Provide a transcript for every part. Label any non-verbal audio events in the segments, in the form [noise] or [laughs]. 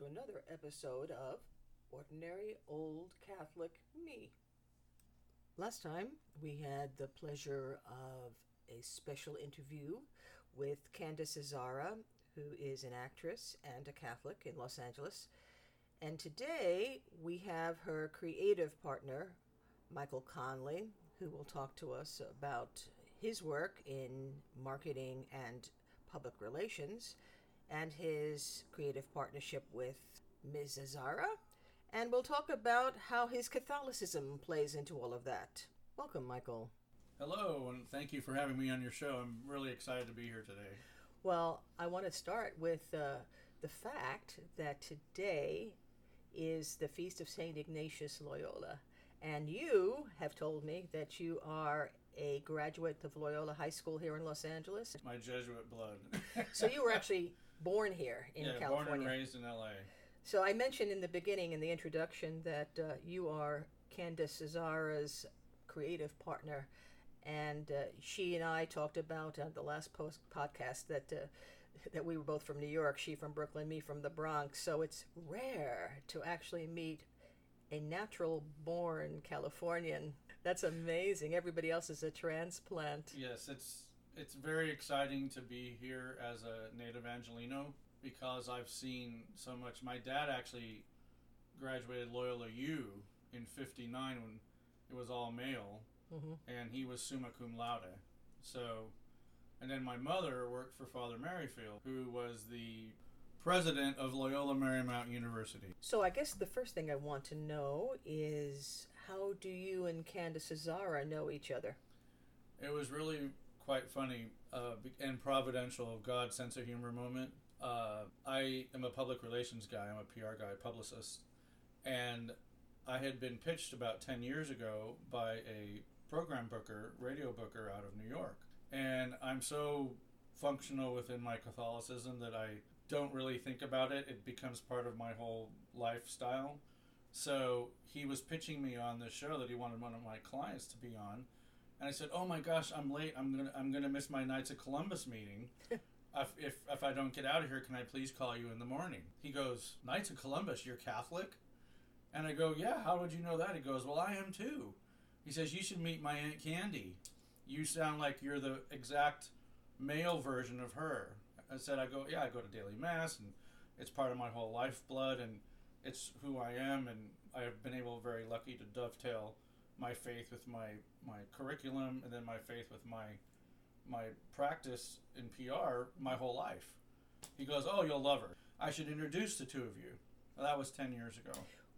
to another episode of Ordinary Old Catholic Me. Last time we had the pleasure of a special interview with Candice Azzara, who is an actress and a Catholic in Los Angeles. And today we have her creative partner, Michael Conley, who will talk to us about his work in marketing and public relations and his creative partnership with Ms. Azzara. And we'll talk about how his Catholicism plays into all of that. Welcome, Michael. Hello, and thank you for having me on your show. I'm really excited to be here today. Well, I want to start with uh, the fact that today is the feast of St. Ignatius Loyola. And you have told me that you are a graduate of Loyola High School here in Los Angeles. My Jesuit blood. so you were actually [laughs] born here in yeah, California. born and raised in LA. So I mentioned in the beginning, in the introduction, that uh, you are Candice Azzara's creative partner, and uh, she and I talked about on the last post podcast that uh, that we were both from New York. She from Brooklyn, me from the Bronx. So it's rare to actually meet a natural born Californian. That's amazing. Everybody else is a transplant. Yes, it's it's very exciting to be here as a native Angelino because I've seen so much. My dad actually graduated Loyola U in '59 when it was all male, hmm and he was summa cum laude. So, and then my mother worked for Father Merrifield, who was the president of Loyola Marymount University. So I guess the first thing I want to know is how do you and Candice Azzara know each other? It was really quite funny uh, and providential, of God's sense of humor moment. Uh, I am a public relations guy, I'm a PR guy, publicist, and I had been pitched about 10 years ago by a program booker, radio booker out of New York. And I'm so functional within my Catholicism that I don't really think about it. It becomes part of my whole lifestyle. So he was pitching me on this show that he wanted one of my clients to be on, and I said, "Oh my gosh, I'm late. I'm gonna I'm gonna miss my Knights of Columbus meeting. [laughs] if, if if I don't get out of here, can I please call you in the morning?" He goes, "Knights of Columbus, you're Catholic?" And I go, "Yeah. How would you know that?" He goes, "Well, I am too." He says, "You should meet my aunt Candy. You sound like you're the exact male version of her." I said, "I go, yeah, I go to daily mass, and it's part of my whole lifeblood, and it's who I am, and I've been able, very lucky, to dovetail my faith with my my curriculum, and then my faith with my my practice in PR my whole life." He goes, "Oh, you'll love her. I should introduce the two of you." Well, that was ten years ago.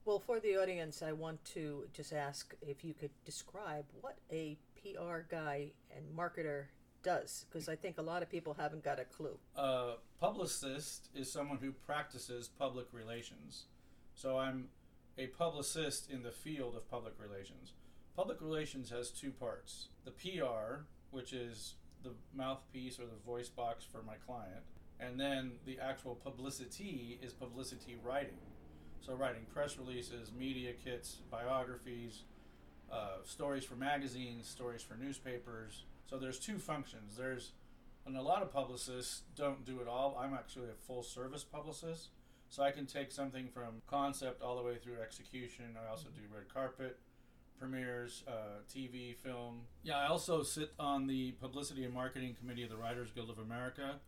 Well, for the audience, I want to just ask if you could describe what a PR guy and marketer does, because I think a lot of people haven't got a clue. a publicist is someone who practices public relations. So I'm a publicist in the field of public relations. Public relations has two parts the PR, which is the mouthpiece or the voice box for my client, and then the actual publicity is publicity writing. So, writing press releases, media kits, biographies, uh, stories for magazines, stories for newspapers. So there's two functions. There's, and a lot of publicists don't do it all. I'm actually a full service publicist, so I can take something from concept all the way through execution. I also do red carpet, premieres, uh, TV, film. Yeah, I also sit on the publicity and marketing committee of the Writers Guild of America.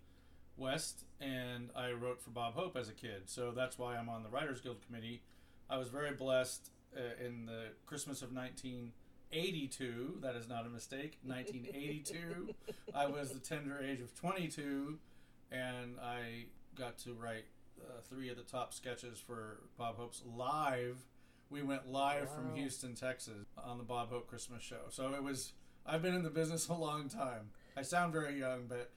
West, and I wrote for Bob Hope as a kid, so that's why I'm on the Writers Guild committee. I was very blessed uh, in the Christmas of 1982. That is not a mistake. [laughs] 1982. I was the tender age of 22, and I got to write uh, three of the top sketches for Bob Hope's live. We went live from Houston, Texas, on the Bob Hope Christmas show. So it was. I've been in the business [laughs] a long time. I sound very young, but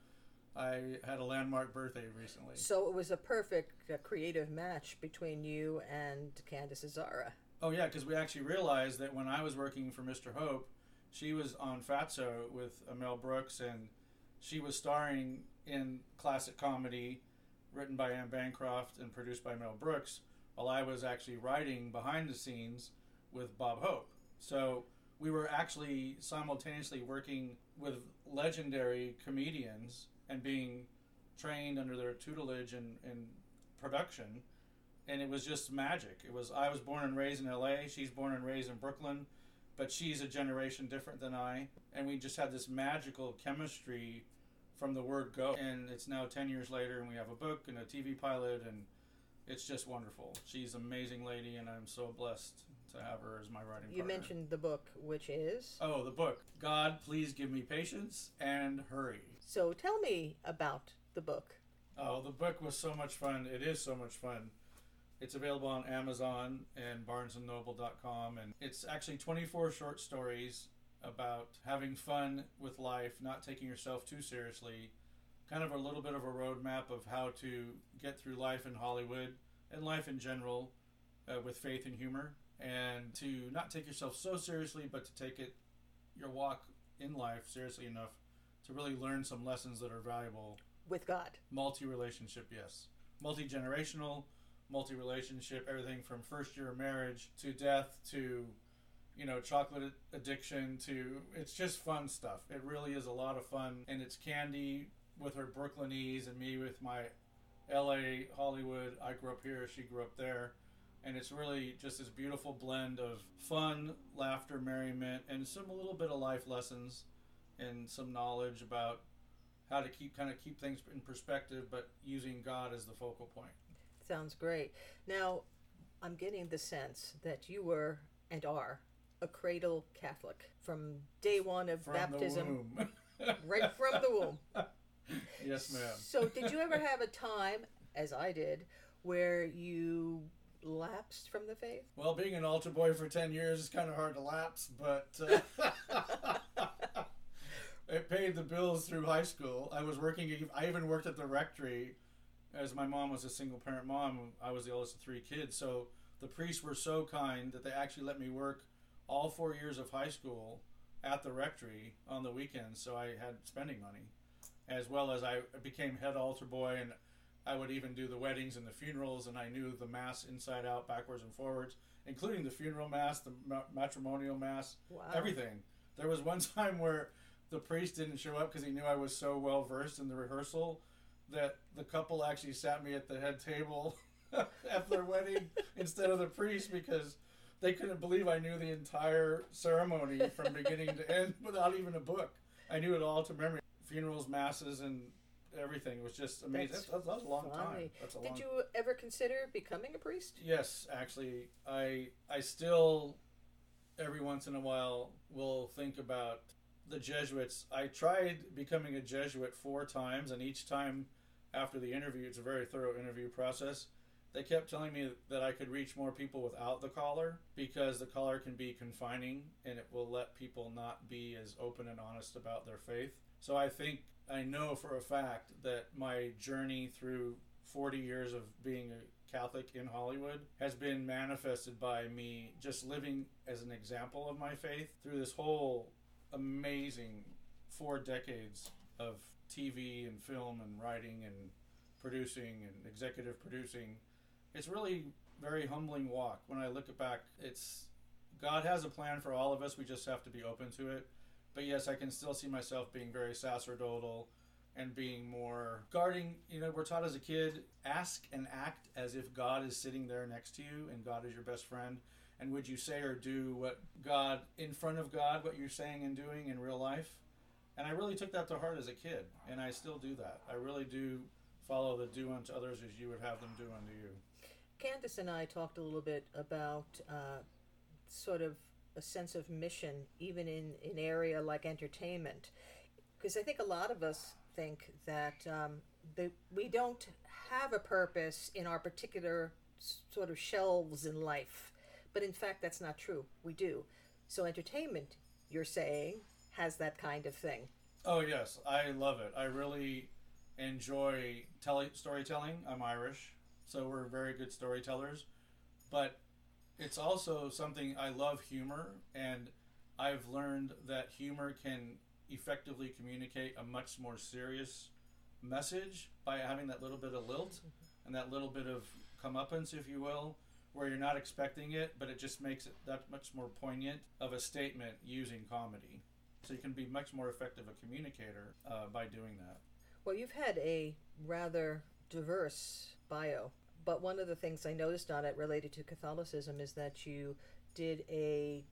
I had a landmark birthday recently. So it was a perfect uh, creative match between you and Candice Azzara. Oh yeah, because we actually realized that when I was working for Mr. Hope, she was on Fatso with Mel Brooks, and she was starring in classic comedy written by Anne Bancroft and produced by Mel Brooks, while I was actually writing behind the scenes with Bob Hope. So we were actually simultaneously working with legendary comedians and being trained under their tutelage and, production and it was just magic. It was I was born and raised in L.A. She's born and raised in Brooklyn, but she's a generation different than I, and we just had this magical chemistry from the word go. And it's now ten years later, and we have a book and a TV pilot, and it's just wonderful. She's an amazing lady, and I'm so blessed to have her as my writing You partner. mentioned the book, which is. Oh, the book. God, please give me patience and hurry. So tell me about the book. Oh, the book was so much fun. It is so much fun. It's available on Amazon and BarnesandNoble.com, and it's actually 24 short stories about having fun with life, not taking yourself too seriously. Kind of a little bit of a roadmap of how to get through life in Hollywood and life in general uh, with faith and humor, and to not take yourself so seriously, but to take it your walk in life seriously enough to really learn some lessons that are valuable With God. multi relationship, yes. Multi generational, multi relationship, everything from first year of marriage to death to, you know, chocolate addiction to. It's just fun stuff. It really is a lot of fun. And it's Candy with her Brooklynese and me with my LA, Hollywood. I grew up here, she grew up there. And it's really just this beautiful blend of fun, laughter, merriment, and some a little bit of life lessons and some knowledge about how to keep kind of keep things in perspective, but using God as the focal point. Sounds great. Now, I'm getting the sense that you were and are a cradle Catholic from day one of From baptism, the womb. right from the womb. [laughs] yes, ma'am. So, did you ever have a time, as I did, where you lapsed from the faith? Well, being an altar boy for ten years is kind of hard to lapse, but uh, [laughs] it paid the bills through high school. I was working. I even worked at the rectory, as my mom was a single parent mom. I was the oldest of three kids, so the priests were so kind that they actually let me work all four years of high school at the rectory on the weekends, so I had spending money, as well as I became head altar boy, and I would even do the weddings and the funerals, and I knew the mass inside out, backwards and forwards, including the funeral mass, the matrimonial mass, Wow. everything. There was one [laughs] time where the priest didn't show up because he knew I was so well versed in the rehearsal that the couple actually sat me at the head table [laughs] at their wedding [laughs] instead of the priest because they couldn't believe I knew the entire ceremony from beginning to end without even a book. I knew it all to memory. Funerals, masses, and everything It was just amazing. That's That's, that's, a long time. That's a Did long you ever consider becoming a priest? Yes, actually, I I still every once in a while will think about the Jesuits. I tried becoming a Jesuit four times, and each time after the interview, it's a very thorough interview process. They kept telling me that I could reach more people without the collar because the collar can be confining and it will let people not be as open and honest about their faith. So I think I know for a fact that my journey through 40 years of being a Catholic in Hollywood has been manifested by me just living as an example of my faith through this whole amazing four decades of TV and film and writing and producing and executive producing. It's really very humbling walk. When I look back, it's God has a plan for all of us. We just have to be open to it. But yes, I can still see myself being very sacerdotal and being more guarding. You know, we're taught as a kid ask and act as if God is sitting there next to you and God is your best friend. And would you say or do what God, in front of God, what you're saying and doing in real life? And I really took that to heart as a kid, and I still do that. I really do follow the do unto others as you would have them do unto you. Candice and I talked a little bit about uh, sort of a sense of mission, even in an area like entertainment, because I think a lot of us think that um, that we don't have a purpose in our particular sort of shelves in life, but in fact that's not true. We do. So entertainment, you're saying, has that kind of thing. Oh yes, I love it. I really enjoy tele- storytelling. I'm Irish, so we're very good storytellers. But it's also something I love humor, and I've learned that humor can effectively communicate a much more serious message by having that little bit of lilt and that little bit of comeuppance, if you will, where you're not expecting it, but it just makes it that much more poignant of a statement using comedy. So you can be much more effective a communicator uh, by doing that. Well, you've had a rather diverse bio. But one of the things I noticed on it related to Catholicism is that you did a,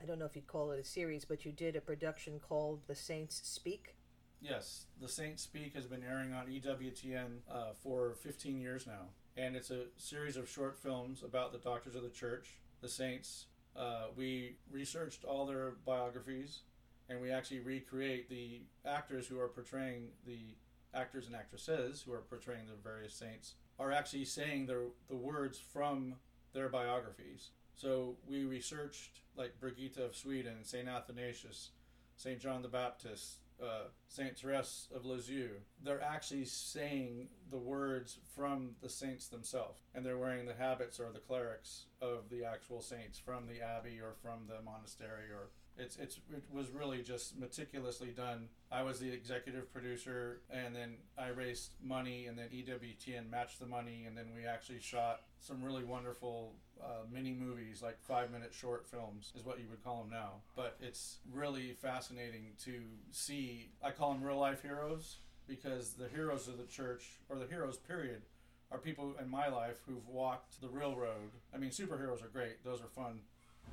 I don't know if you'd call it a series, but you did a production called The Saints Speak. Yes, The Saints Speak has been airing on EWTN uh, for 15 years now. And it's a series of short films about the doctors of the church, the saints. Uh, we researched all their biographies and we actually recreate the actors who are portraying the actors and actresses who are portraying the various saints are actually saying the, the words from their biographies. So we researched like Brigitte of Sweden, St. Athanasius, St. John the Baptist, uh, Saint Therese of Lisieux, they're actually saying the words from the saints themselves, and they're wearing the habits or the clerics of the actual saints from the abbey or from the monastery or it's, it's it was really just meticulously done. I was the executive producer, and then I raised money, and then EWTN matched the money, and then we actually shot some really wonderful uh, mini movies, like five minute short films, is what you would call them now. But it's really fascinating to see. I call them real life heroes because the heroes of the church, or the heroes, period, are people in my life who've walked the real road. I mean, superheroes are great; those are fun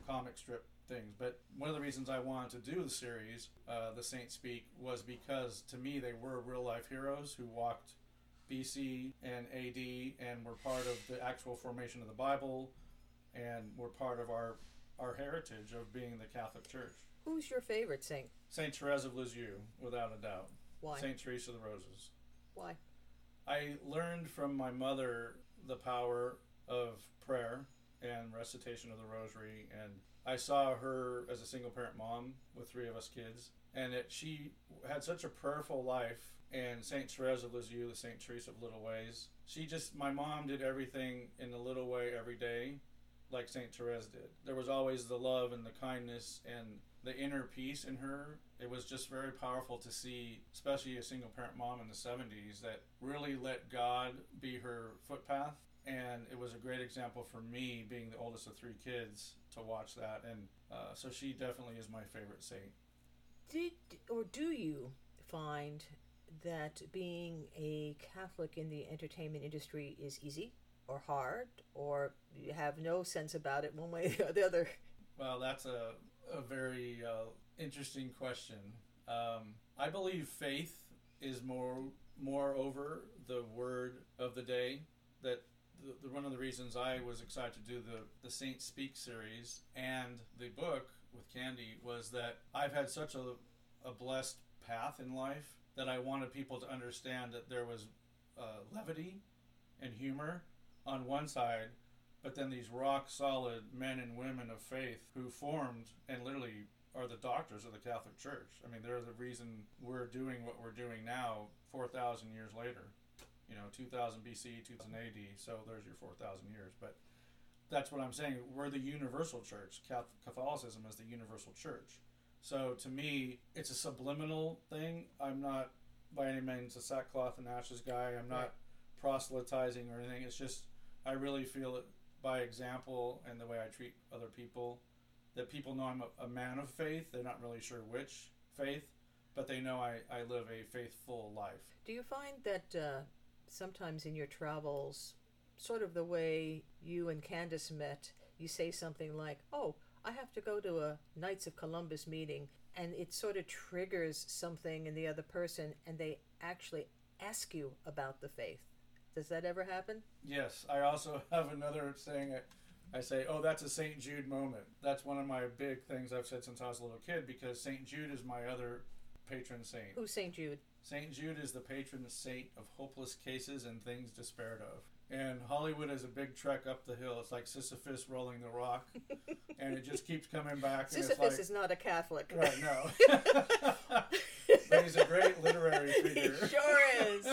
comic strip things. But one of the reasons I wanted to do the series, uh, The Saints Speak, was because to me they were real life heroes who walked BC and AD and were part of the actual formation of the Bible and were part of our our heritage of being the Catholic Church. Who's your favorite saint? Saint Therese of Lisieux, without a doubt. Why? Saint Teresa of the Roses. Why? I learned from my mother the power of prayer and recitation of the rosary and I saw her as a single parent mom with three of us kids and that she had such a prayerful life and Saint Therese of Lisieux, the Saint Teresa of Little Ways. She just my mom did everything in a little way every day like Saint Therese did. There was always the love and the kindness and the inner peace in her. It was just very powerful to see, especially a single parent mom in the 70s, that really let God be her footpath. And it was a great example for me, being the oldest of three kids, to watch that. And uh, so she definitely is my favorite saint. Did or do you find that being a Catholic in the entertainment industry is easy or hard, or you have no sense about it one way or the other? Well, that's a, a very uh, interesting question. Um, I believe faith is more moreover the word of the day that the, one of the reasons I was excited to do the the Saint Speak series and the book with Candy was that I've had such a a blessed path in life that I wanted people to understand that there was uh, levity and humor on one side, but then these rock solid men and women of faith who formed and literally are the doctors of the Catholic Church. I mean, they're the reason we're doing what we're doing now 4,000 years later. You know, 2000 BC, 2000 AD, so there's your 4,000 years. But that's what I'm saying. We're the universal church. Catholicism is the universal church. So to me, it's a subliminal thing. I'm not by any means a sackcloth and ashes guy. I'm not right. proselytizing or anything. It's just I really feel it by example and the way I treat other people that people know I'm a, a man of faith. They're not really sure which faith, but they know I, I live a faithful life. Do you find that uh, sometimes in your travels, sort of the way you and Candice met, you say something like, Oh, I have to go to a Knights of Columbus meeting, and it sort of triggers something in the other person, and they actually ask you about the faith. Does that ever happen? Yes. I also [laughs] have another saying. I say, oh, that's a St. Jude moment. That's one of my big things I've said since I was a little kid because St. Jude is my other patron saint. Who's St. Jude? St. Jude is the patron saint of hopeless cases and things despaired of. And Hollywood is a big trek up the hill. It's like Sisyphus rolling the rock, [laughs] and it just keeps coming back. Sisyphus like, is not a Catholic. Right, no. [laughs] [laughs] but he's a great literary figure. He sure is.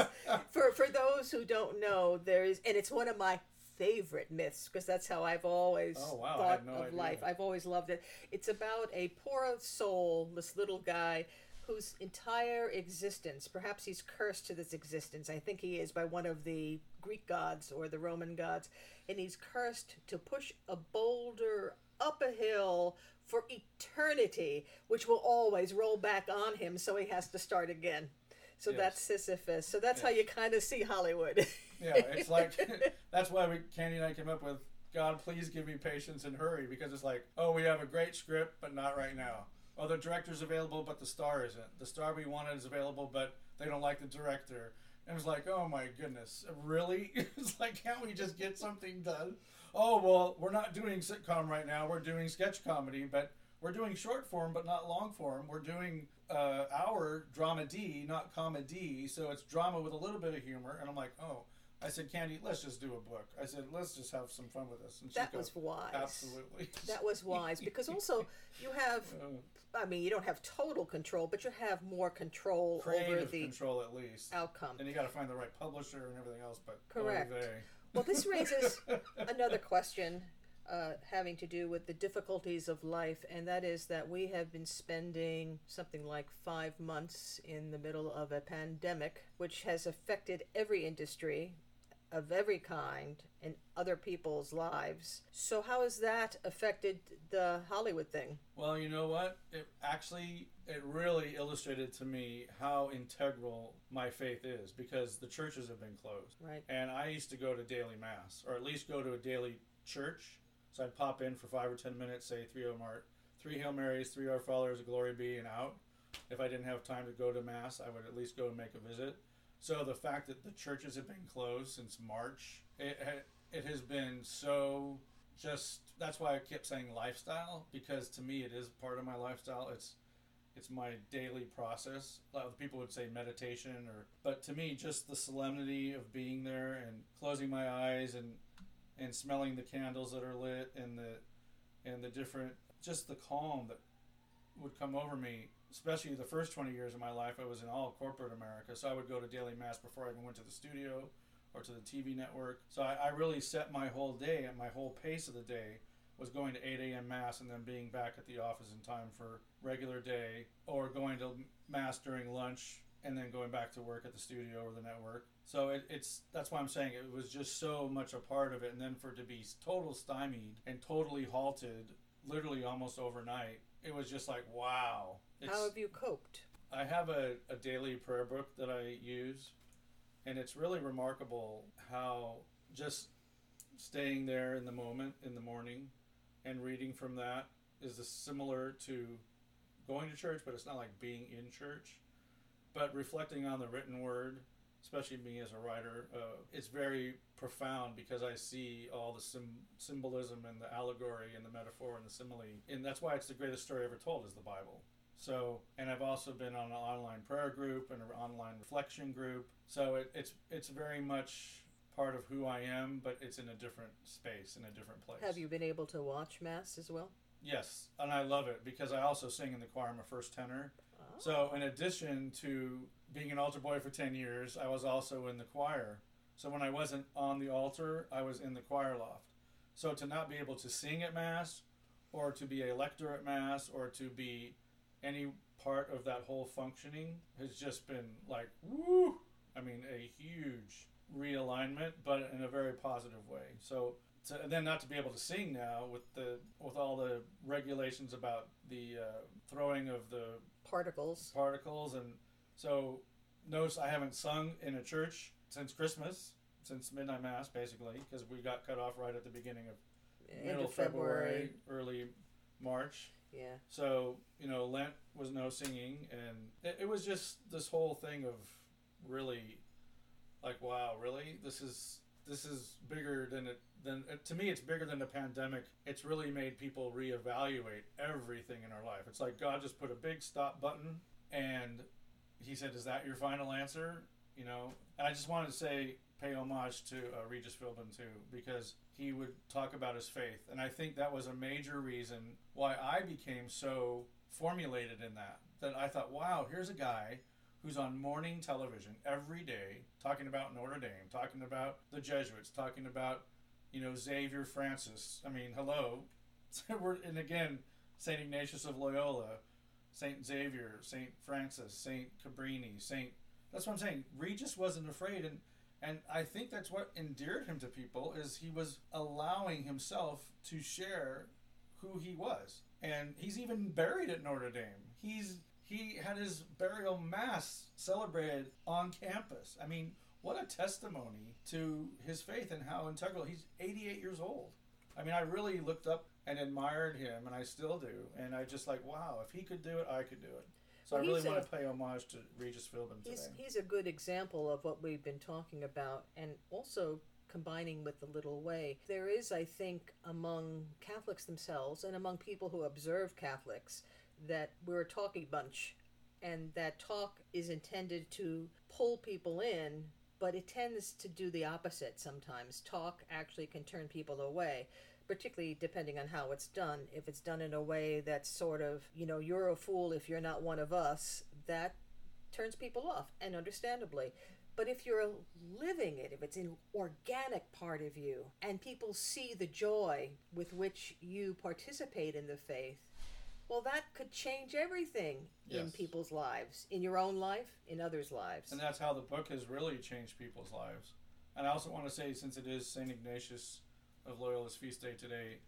for for those who don't know, there is, and it's one of my favorite myths because that's how I've always oh, wow. thought no of idea. life. I've always loved it. It's about a poor soul, this little guy whose entire existence, perhaps he's cursed to this existence. I think he is by one of the Greek gods or the Roman gods, and he's cursed to push a boulder up a hill for eternity, which will always roll back on him, so he has to start again. So Yes. that's Sisyphus. So that's how you kind of see Hollywood. Yeah, it's like [laughs] that's why we Candy and I came up with God, please give me patience and hurry because it's like, oh, we have a great script, but not right now. Oh, the director's available, but the star isn't. The star we wanted is available, but they don't like the director. And it's like, oh my goodness, really? [laughs] it's like, can't we just get something done? Oh, well, we're not doing sitcom right now. We're doing sketch comedy, but we're doing short form, but not long form. We're doing uh, our drama D, not comedy. So it's drama with a little bit of humor. And I'm like, oh, I said, Candy, let's just do a book. I said, let's just have some fun with this. And that goes, was wise. Absolutely. That was wise [laughs] because also you have, uh, I mean, you don't have total control, but you have more control Creative over the control at least outcome. And you got to find the right publisher and everything else. But correct. Well, this raises [laughs] another question uh, having to do with the difficulties of life, and that is that we have been spending something like five months in the middle of a pandemic, which has affected every industry of every kind in other people's lives. So, how has that affected the Hollywood thing? Well, you know what? It actually it really illustrated to me how integral my faith is because the churches have been closed. Right. And I used to go to daily mass, or at least go to a daily church so I'd pop in for five or ten minutes, say three Hail, Mar- three Hail Marys, three Our Fathers, a Glory Be, and out. If I didn't have time to go to Mass, I would at least go and make a visit. So the fact that the churches have been closed since March, it, it has been so just, that's why I kept saying lifestyle, because to me it is part of my lifestyle. It's, it's my daily process. A lot of people would say meditation or but to me just the solemnity of being there and closing my eyes and and smelling the candles that are lit and the and the different just the calm that would come over me especially the first 20 years of my life i was in all corporate america. So i would go to daily mass before i even went to the studio or to the tv network. So i, I really set my whole day and my whole pace of the day was going to 8 a.m mass and then being back at the office in time for regular day or going to mass during lunch and then going back to work at the studio or the network. So it, it's that's why I'm saying it was just so much a part of it, and then for it to be total stymied and totally halted, literally almost overnight, it was just like wow. It's, How have you coped? I have a, a daily prayer book that I use, and it's really remarkable how just staying there in the moment in the morning and reading from that is similar to going to church, but it's not like being in church, but reflecting on the written word especially me as a writer, uh, it's very profound because I see all the sim- symbolism and the allegory and the metaphor and the simile, and that's why it's the greatest story ever told is the Bible. So, and I've also been on an online prayer group and an online reflection group. So it, it's it's very much part of who I am, but it's in a different space, in a different place. Have you been able to watch mass as well? Yes, and I love it because I also sing in the choir. I'm a first tenor. Oh. So, in addition to being an altar boy for 10 years, I was also in the choir. So when I wasn't on the altar, I was in the choir loft. So to not be able to sing at Mass, or to be a lector at Mass, or to be any part of that whole functioning has just been like, woo! I mean, a huge realignment, but in a very positive way. So to, and then not to be able to sing now with the with all the regulations about the uh, throwing of the particles particles and so notice I haven't sung in a church since Christmas, since midnight mass, basically, because we got cut off right at the beginning of End middle of February, February, early March. Yeah. So you know, Lent was no singing, and it, it was just this whole thing of really, like, wow, really, this is this is bigger than it than uh, to me it's bigger than the pandemic it's really made people reevaluate everything in our life it's like god just put a big stop button and he said, "Is that your final answer?" You know, and I just wanted to say, pay homage to uh, Regis Philbin too, because he would talk about his faith, and I think that was a major reason why I became so formulated in that. That I thought, wow, here's a guy who's on morning television every day talking about Notre Dame, talking about the Jesuits, talking about you know Xavier Francis. I mean, hello, [laughs] and again, Saint Ignatius of Loyola Saint Xavier, Saint Francis, Saint Cabrini, Saint. That's what I'm saying. Regis wasn't afraid, and and I think that's what endeared him to people is he was allowing himself to share who he was, and he's even buried at Notre Dame. He's he had his burial mass celebrated on campus. I mean, what a testimony to his faith and how integral. He's 88 years old. I mean, I really looked up and admired him, and I still do. And I just like, wow, if he could do it, I could do it. So Well, I really want to pay homage to Regis Philbin today. He's, he's a good example of what we've been talking about, and also combining with the little way. There is, I think, among Catholics themselves and among people who observe Catholics, that we're a talky bunch, and that talk is intended to pull people in, but it tends to do the opposite sometimes. Talk actually can turn people away. Particularly depending on how it's done. If it's done in a way that's sort of, you know, you're a fool if you're not one of us, that turns people off, and understandably. But if you're living it, if it's an organic part of you, and people see the joy with which you participate in the faith, well, that could change everything in people's lives, in your own life, in others' lives. And that's how the book has really changed people's lives. And I also want to say, since it is St. Ignatius of Loyola's feast day today,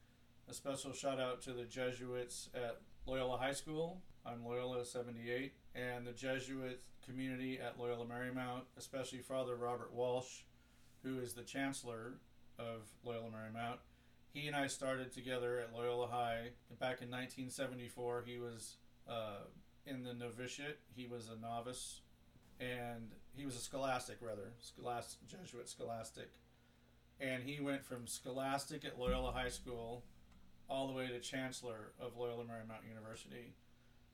a special shout out to the Jesuits at Loyola High School. I'm Loyola 78, and the Jesuit community at Loyola Marymount, especially Father Robert Walsh, who is the chancellor of Loyola Marymount. He and I started together at Loyola High back in 1974. He was uh, in the novitiate, he was a novice and he was a scholastic rather scholastic jesuit scholastic and he went from scholastic at loyola high school all the way to chancellor of loyola marymount university.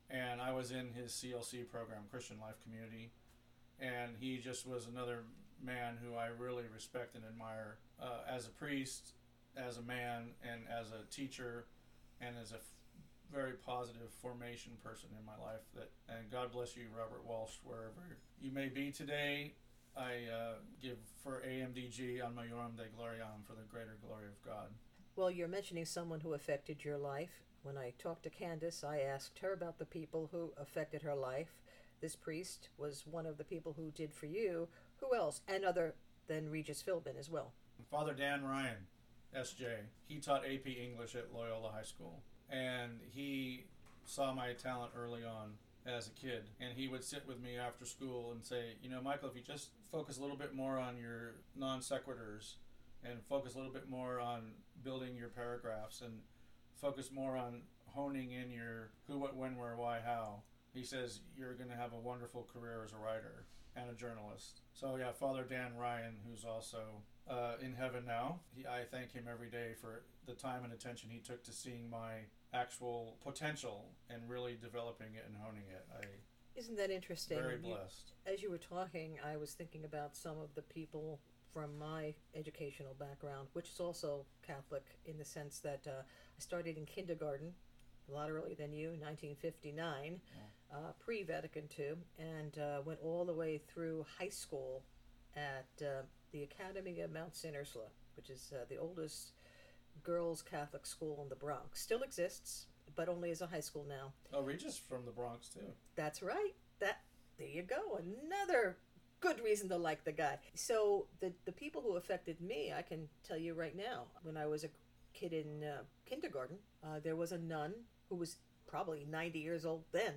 And i was in his clc program christian life community. And he just was another man who i really respect and admire uh, as a priest as a man and as a teacher and as a f- very positive formation person in my life that and god bless you robert walsh wherever you may be today i uh, give for amdg ad majorem Dei gloriam for the greater glory of god Well, you're mentioning someone who affected your life. When I talked to Candice, I asked her about the people who affected her life. This priest was one of the people who did for you. Who else? And other than Regis Philbin as well. Father Dan Ryan, SJ, he taught AP English at Loyola High School. And he saw my talent early on as a kid. And he would sit with me after school and say, You know, Michael, if you just focus a little bit more on your non sequiturs and focus a little bit more on building your paragraphs and focus more on honing in your who, what, when, where, why, how. He says, You're going to have a wonderful career as a writer and a journalist. So, yeah, Father Dan Ryan, who's also uh, in heaven now. He, I thank him every day for the time and attention he took to seeing my actual potential and really developing it and honing it. I Isn't that interesting? very You- blessed. as you were talking, I was thinking about some of the people from my educational background, which is also Catholic in the sense that uh, I started in kindergarten a lot earlier than you, 1959, uh, pre Vatican II, and uh, went all the way through high school at uh, the Academy of Mount St. Ursula, which is uh, the oldest girls' Catholic school in the Bronx. Still exists, but only as a high school now. Oh, Regis from the Bronx too. That's right. That there you go. Another good reason to like the guy. So the the people who affected me, I can tell you right now. When I was a kid in uh, kindergarten, uh, there was a nun who was probably ninety years old then,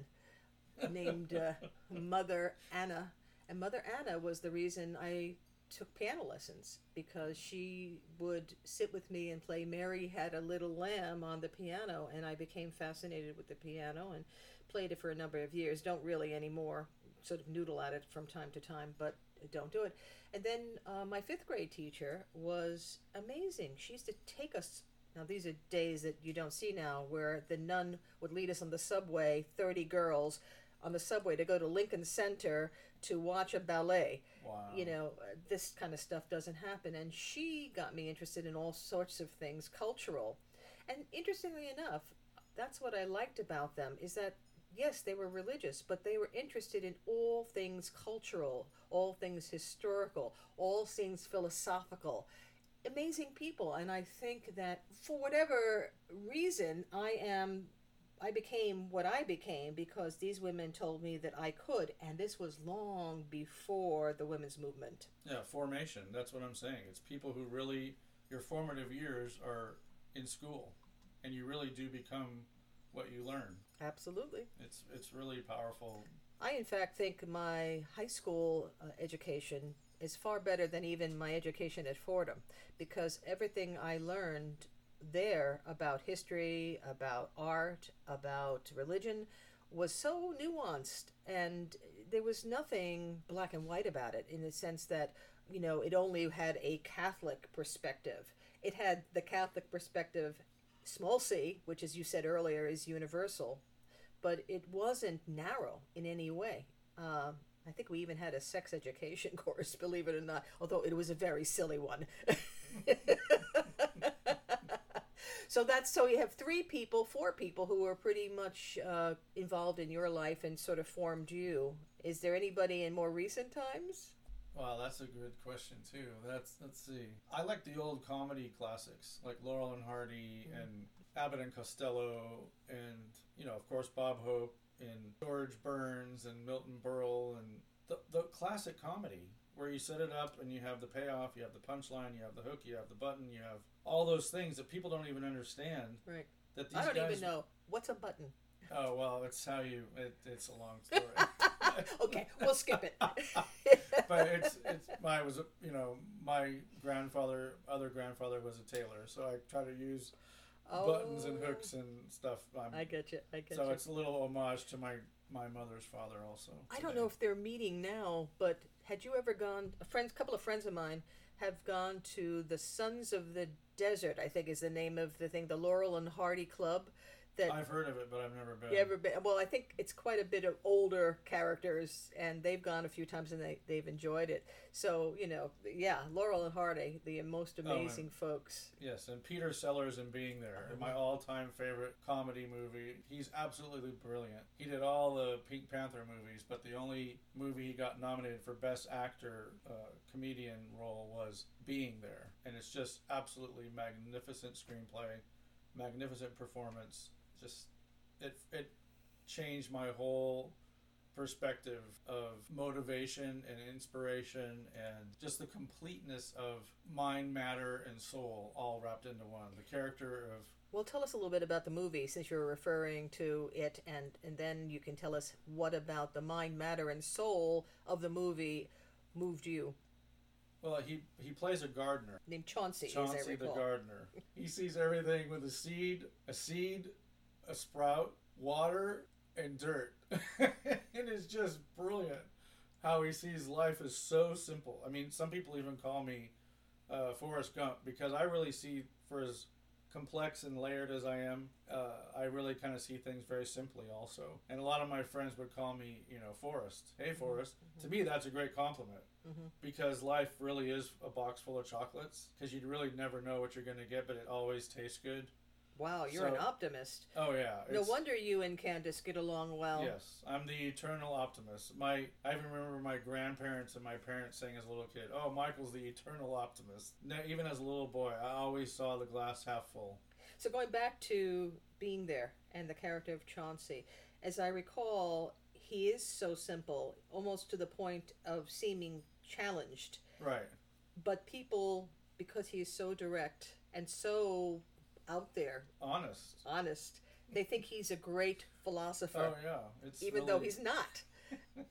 named uh, [laughs] Mother Anna, and Mother Anna was the reason I took piano lessons because she would sit with me and play Mary Had a Little Lamb on the piano, and I became fascinated with the piano and played it for a number of years. Don't really anymore. Sort of noodle at it from time to time, but don't do it. And then uh, my fifth grade teacher was amazing. She used to take us. Now these are days that you don't see now, where the nun would lead us on the subway, thirty girls, on the subway to go to Lincoln Center to watch a ballet Wow. you know uh, this kind of stuff doesn't happen. And she got me interested in all sorts of things cultural. And interestingly enough that's what i liked about them is that yes they were religious but they were interested in all things cultural all things historical all things philosophical. Amazing people. And i think that for whatever reason i am I became what I became because these women told me that I could, and this was long before the women's movement. Yeah, formation. That's what I'm saying. It's people who really your formative years are in school, and you really do become what you learn. Absolutely. It's it's really powerful. I, in fact, think my high school uh, education is far better than even my education at Fordham because everything I learned there about history, about art, about religion was so nuanced and there was nothing black and white about it in the sense that you know it only had a catholic perspective. It had the catholic perspective small c which as you said earlier is universal but it wasn't narrow in any way. Um, i think we even had a sex education [laughs] course believe it or not although it was a very silly one [laughs] so that's so you have three people, four people who are pretty much uh, involved in your life and sort of formed you. Is there anybody in more recent times? Wow, that's a good question too. That's let's see. I like the old comedy classics like Laurel and Hardy mm-hmm. and Abbott and Costello, and you know, of course, Bob Hope and George Burns and Milton Berle and the the classic comedy where you set it up and you have the payoff, you have the punchline, you have the hook, you have the button, you have all those things that people don't even understand. Right. That these I don't guys, even know what's a button. Oh well, it's how you. It, it's a long [laughs] story. [laughs] okay, we'll skip it. [laughs] but it's it's my was you know my grandfather other grandfather was a tailor, so I try to use oh. buttons and oh. hooks and stuff. I'm, i get you. I get so you. So it's a little homage to my my mother's father also. I don't know if they're meeting now, but had you ever gone? A friend, couple of friends of mine have gone to the Sons of the Desert. I think is the name of the thing, the Laurel and Hardy Club that I've heard of it, but I've never been. You ever been? Well, I think it's quite a bit of older characters, and they've gone a few times and they they've enjoyed it. So you know, yeah, Laurel and Hardy, the most oh, amazing oh, folks. Yes, and Peter Sellers in Being There, my all-time favorite comedy movie. He's absolutely brilliant. He did all the Pink Panther movies, but the only movie he got nominated for Best Actor uh, comedian role was Being There, and it's just absolutely magnificent screenplay magnificent performance just it it changed my whole perspective of motivation and inspiration and just the completeness of mind, matter, and soul all wrapped into one. The character of well, tell us a little bit about the movie since you're referring to it, and and then you can tell us what about the mind, matter, and soul of the movie moved you. Well, he he plays a gardener named Chauncey. Chauncey the gardener. [laughs] he sees everything with a seed, a seed, a sprout, water, and dirt. [laughs] and it's just brilliant how he sees life is so simple. I mean, some people even call me uh, Forrest Gump because I really see, for as complex and layered as I am, uh, I really kind of see things very simply also. And a lot of my friends would call me, you know, Forrest. Hey, mm-hmm. Forrest. Mm-hmm. To me, that's a great compliment mm-hmm. because life really is a box full of chocolates because you really never know what you're going to get, but it always tastes good. Wow, you're so, an optimist. Oh yeah. No wonder you and Candice get along well. Yes, I'm the eternal optimist. My I remember my grandparents and my parents saying as a little kid, "Oh, Michael's the eternal optimist." Now, even as a little boy, I always saw the glass half full. So going back to being there and the character of Chauncey, as I recall, he is so simple, almost to the point of seeming challenged. Right. But people, because he is so direct and so out there, honest, honest. They think he's a great philosopher. Oh yeah, it's even really... though he's not. [laughs]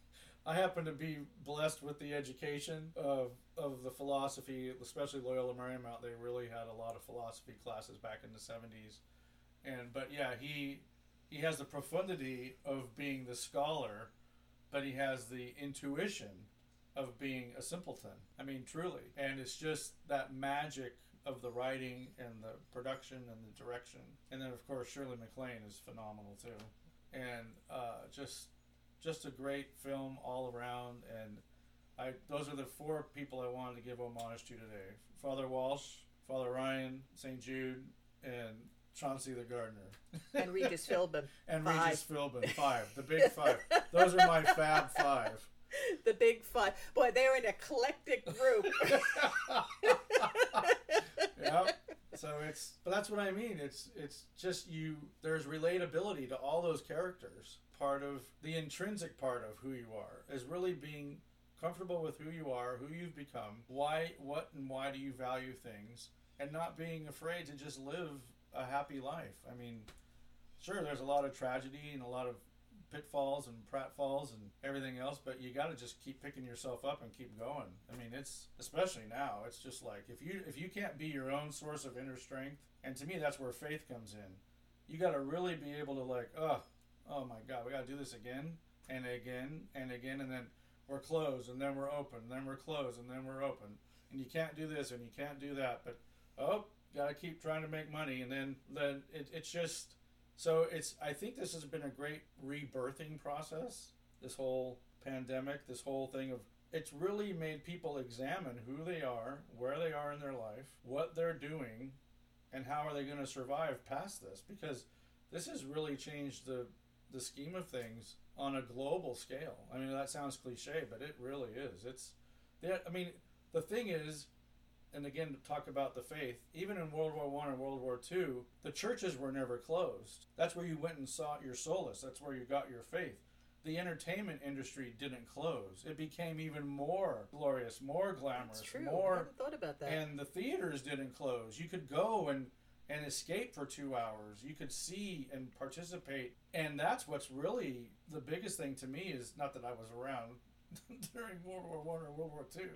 I happen to be blessed with the education of of the philosophy, especially Loyola Marymount. They really had a lot of philosophy classes back in the seventies, and but yeah, he he has the profundity of being the scholar, but he has the intuition of being a simpleton. I mean, truly, and it's just that magic of the writing and the production and the direction. And then of course Shirley MacLaine is phenomenal too, and uh, just just a great film all around. And I those are the four people I wanted to give homage to today: Father Walsh, Father Ryan, St. Jude, and Chauncey the gardener. And Regis [laughs] Philbin. and five. Regis Philbin, five. The big five. Those are my fab five. [laughs] The big five. Boy, they're an eclectic group. [laughs] yeah. So it's, but that's what I mean. It's it's just you. There's relatability to all those characters. Part of the intrinsic part of who you are is really being comfortable with who you are, who you've become, why, what, and why do you value things, and not being afraid to just live a happy life. I mean, sure, there's a lot of tragedy and a lot of pitfalls and pratfalls and everything else, but you got to just keep picking yourself up and keep going. I mean, it's especially now. It's just like if you if you can't be your own source of inner strength, and to me that's where faith comes in. You got to really be able to like, oh, oh my God, we got to do this again and again and again, and then we're closed, and then we're open, and then we're closed, and then we're open, and you can't do this and you can't do that, but oh, got to keep trying to make money, and then then it, it's just so it's. I think this has been a great rebirthing process. This whole pandemic, this whole thing of it's really made people examine who they are, where they are in their life, what they're doing, and how are they going to survive past this because this has really changed the the scheme of things on a global scale. I mean, that sounds cliche, but it really is. It's, I mean, the thing is, and again, to talk about the faith, even in World War One and World War Two, the churches were never closed. That's where you went and sought your solace. That's where you got your faith. The entertainment industry didn't close. It became even more glorious, more glamorous, That's true. more. I hadn't thought about that. And the theaters didn't close. You could go and and escape for two hours. You could see and participate, and that's what's really the biggest thing to me is not that I was around [laughs] during World War One or World War Two.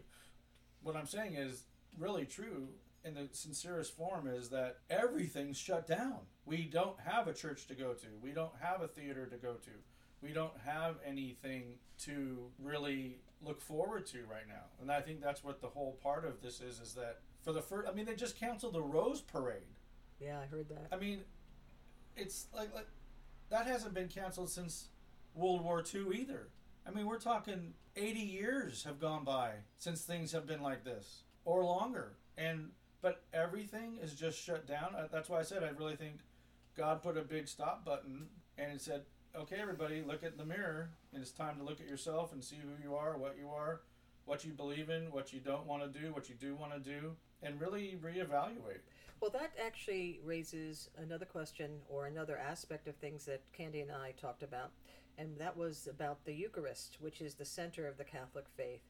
What I'm saying is really true in the sincerest form is that everything's shut down. We don't have a church to go to. We don't have a theater to go to. We don't have anything to really look forward to right now. And I think that's what the whole part of this is is that for the first I mean they just canceled the Rose Parade yeah, I heard that. I mean, it's like, like that hasn't been canceled since World War II either. I mean, we're talking 80 years have gone by since things have been like this, or longer. And but everything is just shut down. Uh, that's why I said I really think God put a big stop button and said, "Okay, everybody, look at the mirror, and it's time to look at yourself and see who you are, what you are, what you believe in, what you don't want to do, what you do want to do, and really reevaluate." Well, that actually raises another question or another aspect of things that Candy and I talked about, and that was about the Eucharist, which is the center of the Catholic faith,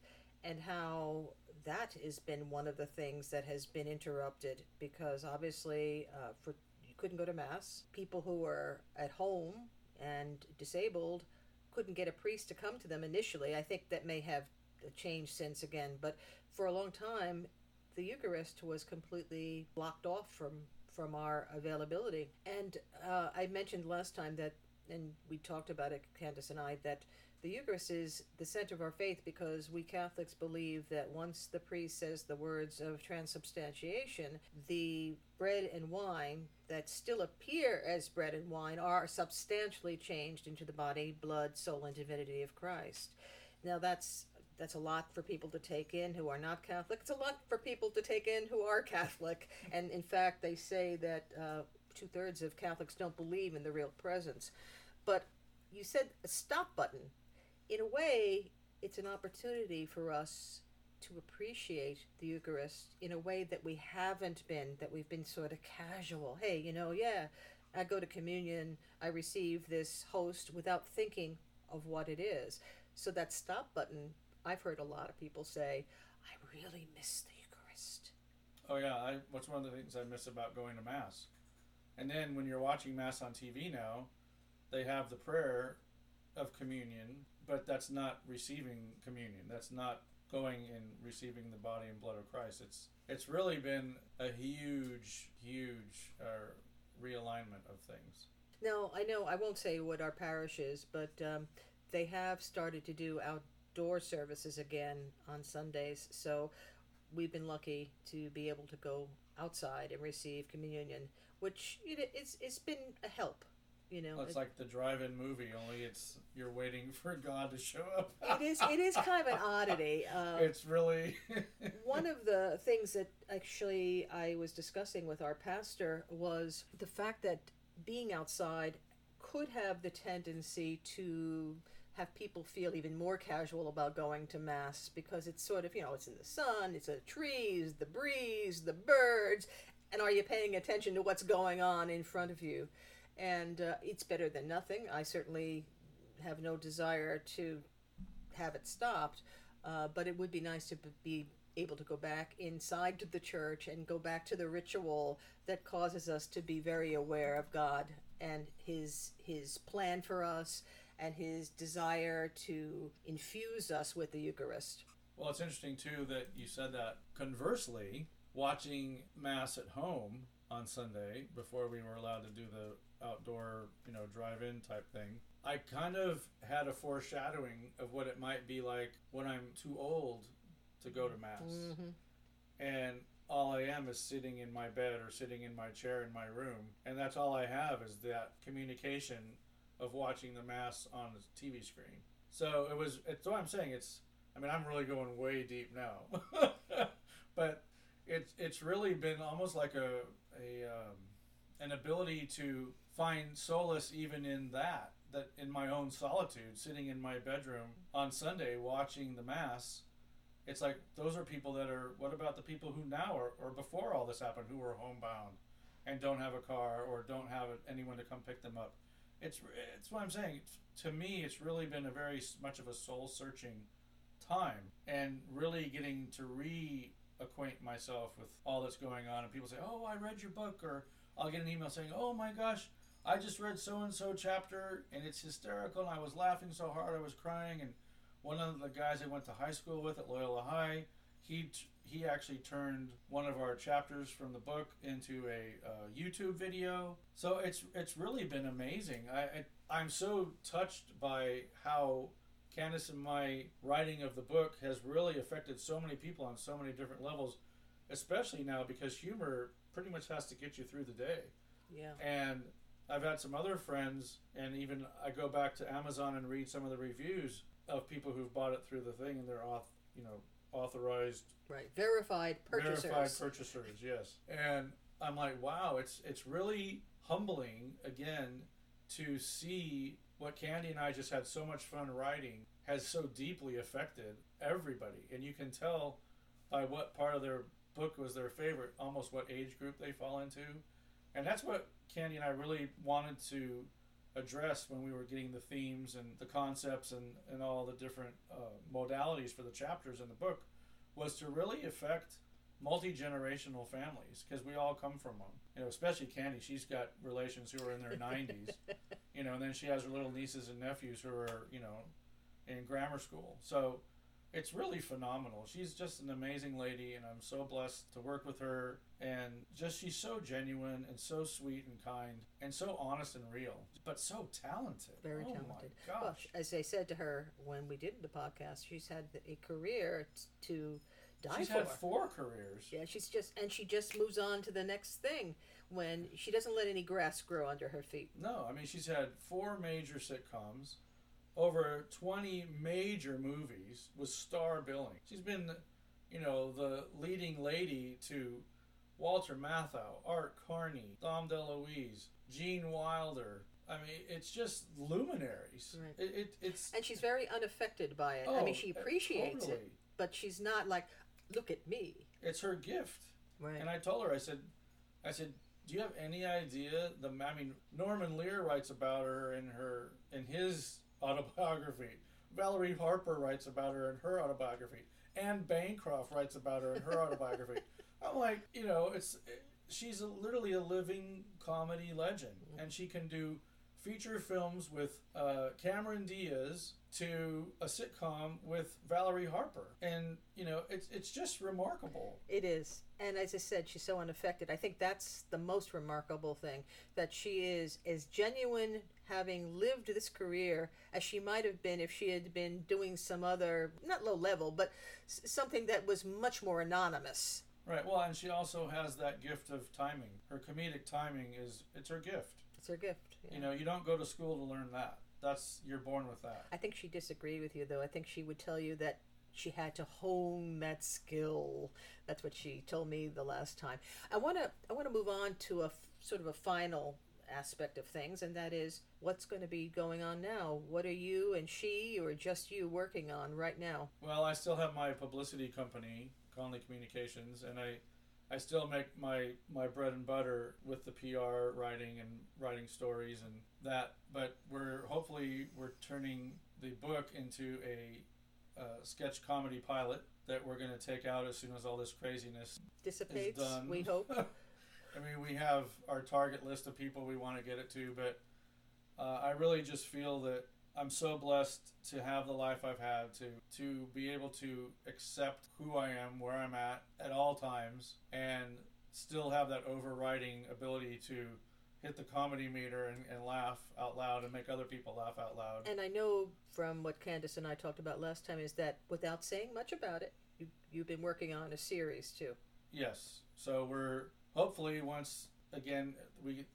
and how that has been one of the things that has been interrupted because obviously, uh, for you couldn't go to mass. People who were at home and disabled couldn't get a priest to come to them initially. I think that may have changed since again, but for a long time the Eucharist was completely blocked off from from our availability. And uh, I mentioned last time that, and we talked about it, Candice and I, that the Eucharist is the center of our faith because we Catholics believe that once the priest says the words of transubstantiation, the bread and wine that still appear as bread and wine are substantially changed into the body, blood, soul, and divinity of Christ. Now, that's that's a lot for people to take in who are not Catholic. It's a lot for people to take in who are Catholic. And in fact, they say that uh, two thirds of Catholics don't believe in the real presence. But you said a stop button. In a way, it's an opportunity for us to appreciate the Eucharist in a way that we haven't been, that we've been sort of casual. Hey, you know, yeah, I go to communion, I receive this host without thinking of what it is. So that stop button I've heard a lot of people say, I really miss the Eucharist. Oh yeah, I, what's one of the things I miss about going to mass? And then when you're watching mass on TV now, they have the prayer of communion, but that's not receiving communion. That's not going and receiving the body and blood of Christ. It's it's really been a huge, huge uh, realignment of things. Now I know I won't say what our parish is, but um, they have started to do out door services again on Sundays. So we've been lucky to be able to go outside and receive communion, which it's it's been a help. You know, it's it, like the drive-in movie, only it's you're waiting [laughs] for God to show up. it is. It is kind of an oddity. Um, it's really [laughs] one of the things that actually I was discussing with our pastor was the fact that being outside could have the tendency to have people feel even more casual about going to mass because it's sort of you know it's in the sun it's the trees the breeze the birds and are you paying attention to what's going on in front of you and uh, it's better than nothing i certainly have no desire to have it stopped uh, but it would be nice to be able to go back inside to the church and go back to the ritual that causes us to be very aware of god and his his plan for us and his desire to infuse us with the Eucharist. Well, it's interesting too that you said that. Conversely, watching Mass at home on Sunday before we were allowed to do the outdoor, you know, drive-in type thing, I kind of had a foreshadowing of what it might be like when I'm too old to go to Mass. Mm-hmm. And all I am is sitting in my bed or sitting in my chair in my room, and that's all I have is that communication of watching the mass on the TV screen. So it was. It's what I'm saying. It's. I mean, I'm really going way deep now, [laughs] but it's it's really been almost like a a um, an ability to find solace even in that that in my own solitude, sitting in my bedroom on Sunday watching the mass it's like those are people that are what about the people who now are or before all this happened who were homebound and don't have a car or don't have anyone to come pick them up? It's it's what i'm saying. To me it's really been a very much of a soul searching time and really getting to reacquaint myself with all that's going on. And people say oh i read your book or i'll get an email saying oh my gosh i just read so and so chapter and it's hysterical and i was laughing so hard i was crying and one of the guys I went to high school with at Loyola High, he he actually turned one of our chapters from the book into a uh, YouTube video. So it's it's really been amazing. I, I I'm so touched by how Candice and my writing of the book has really affected so many people on so many different levels, especially now because humor pretty much has to get you through the day. Yeah. And I've had some other friends, and even I go back to Amazon and read some of the reviews of people who've bought it through the thing and they're auth, you know, authorized, right, verified purchasers. Verified purchasers, yes. And I'm like, wow, it's it's really humbling again to see what Candy and I just had so much fun writing has so deeply affected everybody, and you can tell by what part of their book was their favorite, almost what age group they fall into, and that's what Candy and I really wanted to address when we were getting the themes and the concepts and, and all the different uh, modalities for the chapters in the book was to really affect multi-generational families because we all come from them you know especially candy she's got relations who are in their [laughs] 90s you know and then she has her little nieces and nephews who are you know in grammar school. So it's really phenomenal. She's just an amazing lady, and I'm so blessed to work with her. And just she's so genuine and so sweet and kind and so honest and real, but so talented. Very oh talented. Gosh. Well, as I said to her when we did the podcast, she's had a career to die she's for. had four careers. Yeah, she's just and she just moves on to the next thing when she doesn't let any grass grow under her feet. No, I mean she's had four major sitcoms over 20 major movies with star billing. She's been, you know, the leading lady to Walter Matthau, Art Carney, Dom DeLuise, Gene Wilder. I mean, it's just luminaries. Right. It, it, it's And she's very unaffected by it. I Oh, mean, she uh, appreciates totally. it, but she's not like, look at me. it's her gift. Right. And I told her, I said, I said, do you have any idea the? I mean, Norman Lear writes about her in her in his autobiography. Valerie Harper writes about her in her autobiography. Anne Bancroft writes about her in her autobiography. [laughs] I'm like, you know, it's she's a, literally a living comedy legend, and she can do feature films with uh, Cameron Diaz to a sitcom with Valerie Harper, and you know, it's it's just remarkable. It is. And as I said, she's so unaffected. I think that's the most remarkable thing that she is as genuine, having lived this career, as she might have been if she had been doing some other, not low level, but s- something that was much more anonymous. Right. Well, and she also has that gift of timing. Her comedic timing is it's her gift. It's her gift. yeah. You know, you don't go to school to learn that. That's you're born with that. I think she disagreed with you, though. I think she would tell you that she had to hone that skill. That's what she told me the last time. I want to I want to move on to a f- sort of a final aspect of things, and that is what's going to be going on now. What are you and she, or just you, working on right now? Well, I still have my publicity company, Conley Communications, and I I still make my my bread and butter with the PR writing and writing stories and that. But we're hopefully we're turning the book into a uh, sketch comedy pilot that we're going to take out as soon as all this craziness Dissipates. is done. We hope. [laughs] I mean, we have our target list of people we want to get it to, but uh, I really just feel that I'm so blessed to have the life I've had to to be able to accept who I am, where I'm at at all times, and still have that overriding ability to hit the comedy meter and, and laugh out loud and make other people laugh out loud. And I know from what Candice and I talked about last time is that without saying much about it, you, you've been working on a series too. Yes. So we're hopefully once again we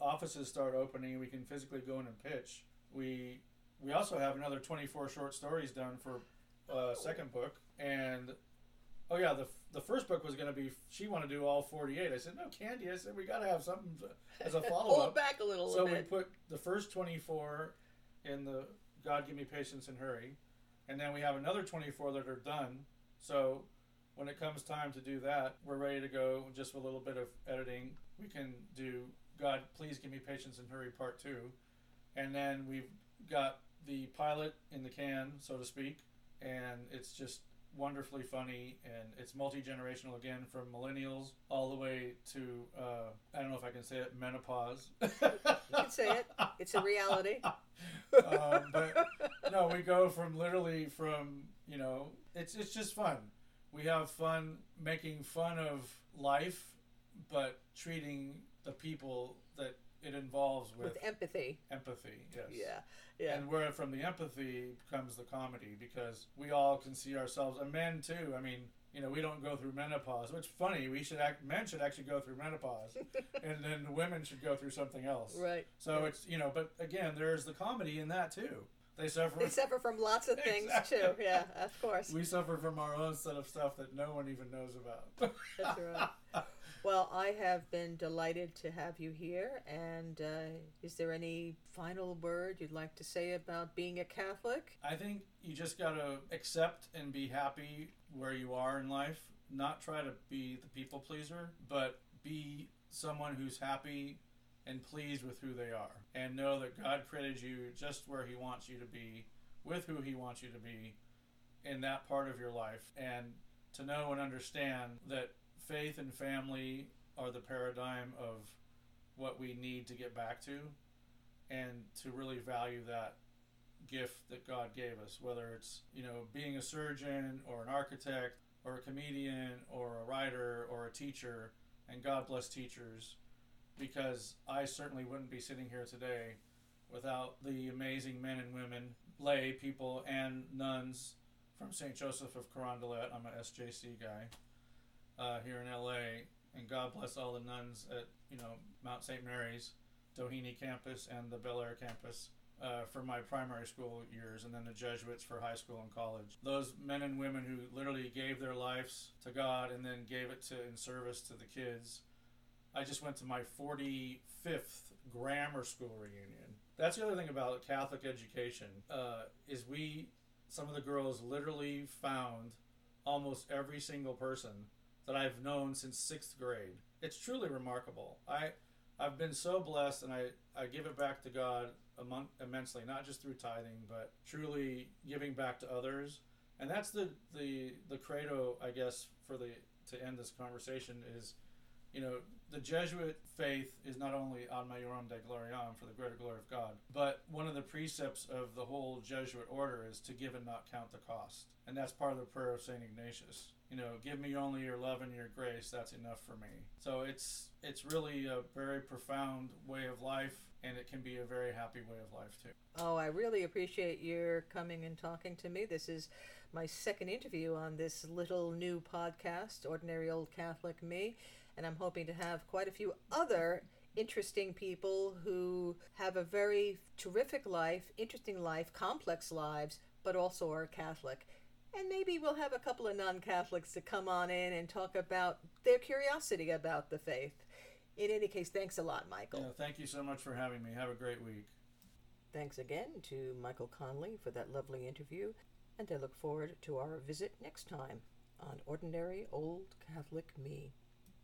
offices start opening, we can physically go in and pitch. We we also have another 24 short stories done for uh, second book. And oh yeah the, the first book was going to be she wanted to do all 48 i said no candy i said we got to have something as a [laughs] follow-up. Hold back a little so we put the first 24 in the god give me patience and hurry. And then we have another 24 that are done. So when it comes time to do that we're ready to go just with a little bit of editing we can do god please give me patience and hurry part two and then we've got the pilot in the can so to speak and it's just wonderfully funny and it's multi-generational again from millennials all the way to uh, i don't know if i can say it menopause you can say it. It's a reality. [laughs] um, but no, we go from literally from you know, it's it's just fun. We have fun making fun of life, but treating the people that it involves with, With empathy. empathy. Yes. Yeah. Yeah. And where from the empathy comes the comedy because we all can see ourselves, and men too. I mean, you know, we don't go through menopause. Which funny, we should act. Men should actually go through menopause, [laughs] and then women should go through something else. right. So it's you know, but again, there's the comedy in that too. They suffer. They suffer from lots of things [laughs] Exactly. too. Yeah, of course. we suffer from our own set of stuff that no one even knows about. That's right. [laughs] Well, I have been delighted to have you here. And uh, is there any final word you'd like to say about being a Catholic? I think you just gotta accept and be happy where you are in life. Not try to be the people pleaser, but be someone who's happy and pleased with who they are. And know that God created you just where He wants you to be, with who He wants you to be in that part of your life. And to know and understand that faith and family are the paradigm of what we need to get back to and to really value that gift that God gave us, whether it's, you know, being a surgeon or an architect or a comedian or a writer or a teacher, and God bless teachers, because I certainly wouldn't be sitting here today without the amazing men and women, lay people, and nuns from St. Joseph of Carondelet. I'm a SJC guy uh, here in LA, and God bless all the nuns at, you know, Mount St. Mary's, Doheny campus, and the Bel Air campus uh, for my primary school years, and then the Jesuits for high school and college. Those men and women who literally gave their lives to God and then gave it to in service to the kids. I just went to my 45th grammar school reunion. That's the other thing about Catholic education uh, is we some of the girls literally found almost every single person that I've known since sixth grade. It's truly remarkable. I I've been so blessed, and I, I give it back to God among, immensely, not just through tithing, but truly giving back to others. And that's the, the, the credo, I guess, for the to end this conversation is, you know, the Jesuit faith is not only ad majorem Dei gloriam for the greater glory of God, but one of the precepts of the whole Jesuit order is to give and not count the cost. And that's part of the prayer of St. Ignatius. You know, give me only your love and your grace, that's enough for me. So it's it's really a very profound way of life and it can be a very happy way of life too. Oh, I really appreciate your coming and talking to me. This is my second interview on this little new podcast, Ordinary Old Catholic Me, and I'm hoping to have quite a few other interesting people who have a very terrific life, interesting life, complex lives, but also are Catholic. And maybe we'll have a couple of non Catholics to come on in and talk about their curiosity about the faith. In any case, thanks a lot, Michael. Yeah, thank you so much for having me. Have a great week. Thanks again to Michael Conley for that lovely interview, and I look forward to our visit next time on Ordinary Old Catholic Me.